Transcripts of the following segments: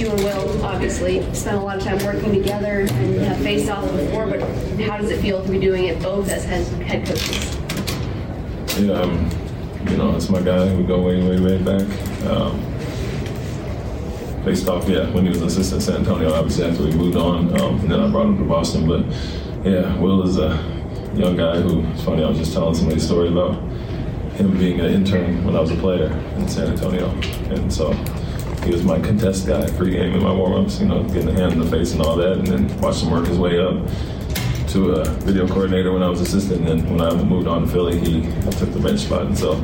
you and Will obviously spent a lot of time working together and have faced off before, but how does it feel to be doing it both as head coaches? Yeah, you know, it's my guy. We go way, way, way back. Um, faced off, yeah, when he was assistant San Antonio, obviously after we moved on, um, and then I brought him to Boston. But yeah, Will is a young guy who, it's funny, I was just telling somebody a story about him being an intern when I was a player in San Antonio. And so he was my contest guy pregame in my warm-ups, you know, getting a hand in the face and all that, and then watched him work his way up to a video coordinator when I was assistant. And then when I moved on to Philly, he took the bench spot. And so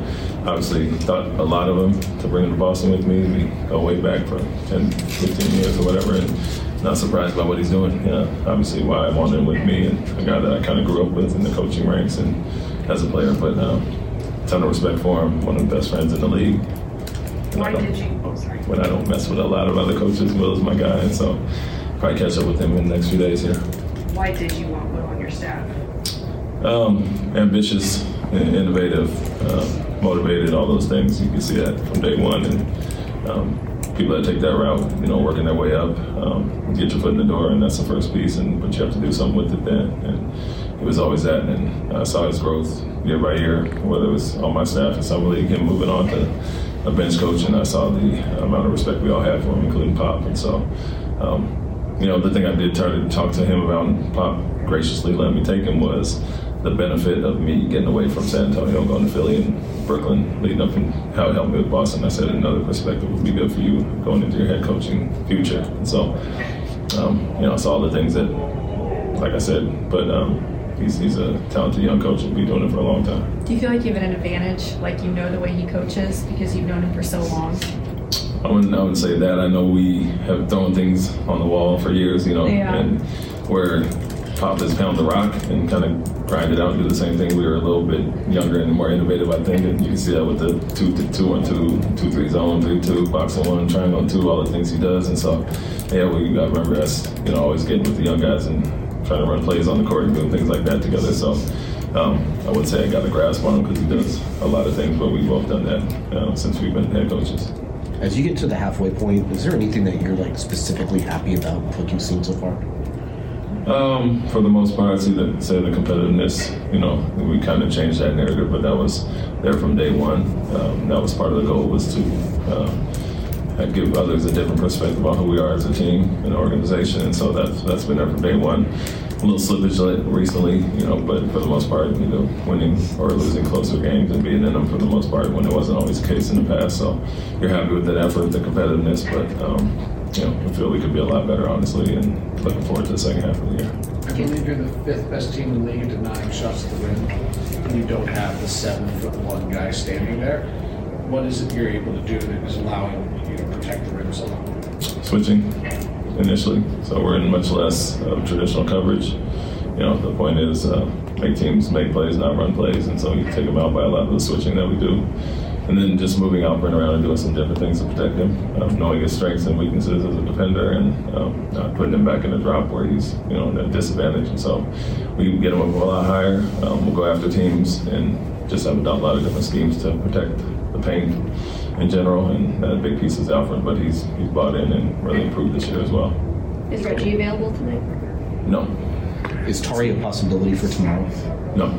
obviously thought a lot of him to bring him to Boston with me. We go way back for 10, 15 years or whatever. And not surprised by what he's doing. Yeah, obviously why I wanted him with me and a guy that I kind of grew up with in the coaching ranks and as a player. But um, ton of respect for him. One of the best friends in the league. Why did you? When I don't mess with a lot of other coaches, Will is my guy, and so probably catch up with him in the next few days here. Why did you want Will on your staff? Um, ambitious, innovative, uh, motivated, all those things. You can see that from day one, and um, people that take that route, you know, working their way up, um, get your foot in the door, and that's the first piece. And but you have to do something with it then. And he was always that, and I saw his growth year by year, whether it was on my staff in summer league and moving on to a bench coach, and I saw the amount of respect we all had for him, including Pop. And so, um, you know, the thing I did try to talk to him about, Pop graciously let me take him was the benefit of me getting away from San Antonio, going to Philly and Brooklyn, leading up and how it helped me with Boston. I said another perspective would be good for you going into your head coaching future. And so, um, you know, I saw the things that, like I said, but um, he's, he's a talented young coach and be doing it for a long time. Do you feel like you have an advantage, like you know the way he coaches because you've known him for so long? I wouldn't, I wouldn't say that. I know we have thrown things on the wall for years, you know, yeah. and where Pop has pound the rock and kind of grind it out and do the same thing. We were a little bit younger and more innovative, I think, and you can see that with the two, two and two, two three zone, three two, box one, triangle and two, all the things he does. And so, yeah, we got to remember us, you know, always getting with the young guys and trying to run plays on the court and doing things like that together. So. Um, I would say I got a grasp on him because he does a lot of things, but we've both done that uh, since we've been head coaches. As you get to the halfway point, is there anything that you're like specifically happy about what you've seen so far? Um, for the most part, I see the, say the competitiveness. You know, we kind of changed that narrative, but that was there from day one. Um, that was part of the goal was to uh, give others a different perspective on who we are as a team and organization, and so that's that's been there from day one. A little slippage recently, you know, but for the most part, you know, winning or losing closer games and being in them for the most part when it wasn't always the case in the past. So you're happy with that effort, the competitiveness, but. Um, you know, I feel we could be a lot better, honestly, and looking forward to the second half of the year. I believe you're the fifth best team in the league to nine shots to the rim, and you don't have the seven foot one guy standing there. What is it you're able to do that is allowing you protect the rim so long? Switching initially, so we're in much less uh, traditional coverage. You know, the point is uh, make teams make plays, not run plays, and so you take them out by a lot of the switching that we do and then just moving Alperen around and doing some different things to protect him, um, knowing his strengths and weaknesses as a defender, and um, putting him back in a drop where he's you know at a disadvantage. And so we get him up a lot higher. Um, we'll go after teams and just have a lot of different schemes to protect the paint in general. And a big piece is Alperen, but he's he's bought in and really improved this year as well. Is Reggie available tonight? No. Is Tari a possibility for tomorrow? No.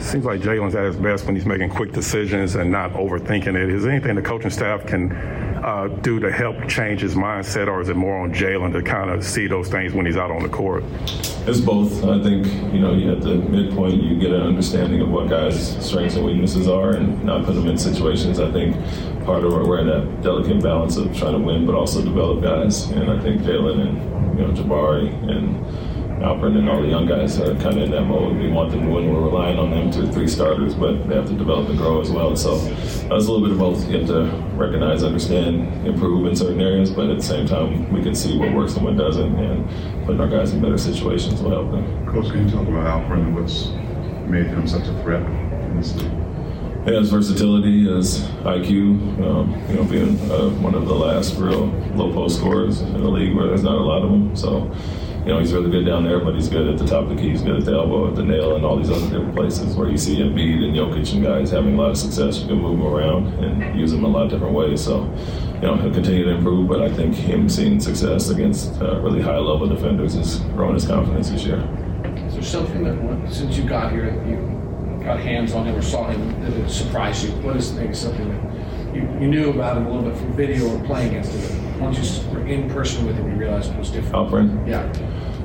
Seems like Jalen's at his best when he's making quick decisions and not overthinking it. Is there anything the coaching staff can uh, do to help change his mindset, or is it more on Jalen to kind of see those things when he's out on the court? It's both. I think you know, you at the midpoint, you get an understanding of what guys' strengths and weaknesses are, and not put them in situations. I think part of where we're in that delicate balance of trying to win, but also develop guys. And I think Jalen and you know Jabari and Alperen and all the young guys are kind of in that mode. We want them to win. We're relying on them to three starters, but they have to develop and grow as well. So that's a little bit of both. You have to recognize, understand, improve in certain areas, but at the same time, we can see what works and what doesn't, and putting our guys in better situations will help them. Coach, can you talk about Alperen and what's made him such a threat in this league? Yeah, his versatility, his IQ, um, you know, being uh, one of the last real low post scorers in the league where there's not a lot of them. So you know, he's really good down there, but he's good at the top of the key. He's good at the elbow, at the nail, and all these other different places where you see Embiid and Jokic and guys having a lot of success. You can move him around and use him a lot of different ways. So, you know, he'll continue to improve, but I think him seeing success against uh, really high level defenders is growing his confidence this year. Is there something that, since you got here, you got hands on him or saw him that surprised you? What is maybe something that you, you knew about him a little bit from video or playing against him? Once you were in person with him, you realized it was different. Alperen? Yeah.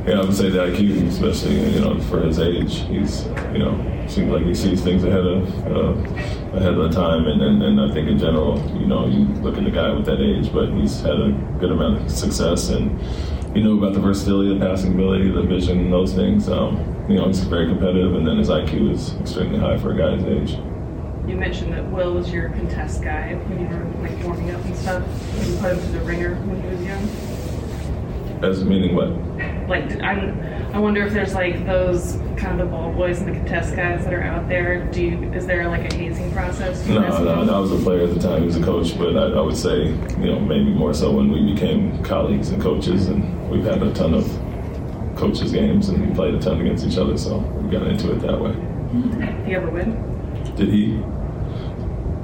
Yeah, I would say the IQ, especially you know for his age, he's you know seems like he sees things ahead of uh, ahead of the time, and, and and I think in general, you know, you look at the guy with that age, but he's had a good amount of success, and you know about the versatility, the passing ability, the vision, those things. Um, you know, he's very competitive, and then his IQ is extremely high for a guy his age. You mentioned that Will was your contest guy when you were like warming up and stuff. You put him through the ringer when he was young. As meaning what? Like I, I wonder if there's like those kind of the ball boys and the contest guys that are out there. Do you, is there like a hazing process? for No, no. I was a player at the time. He was a coach, but I, I would say, you know, maybe more so when we became colleagues and coaches, and we've had a ton of coaches games and we played a ton against each other, so we got into it that way. Do you ever win? Did he?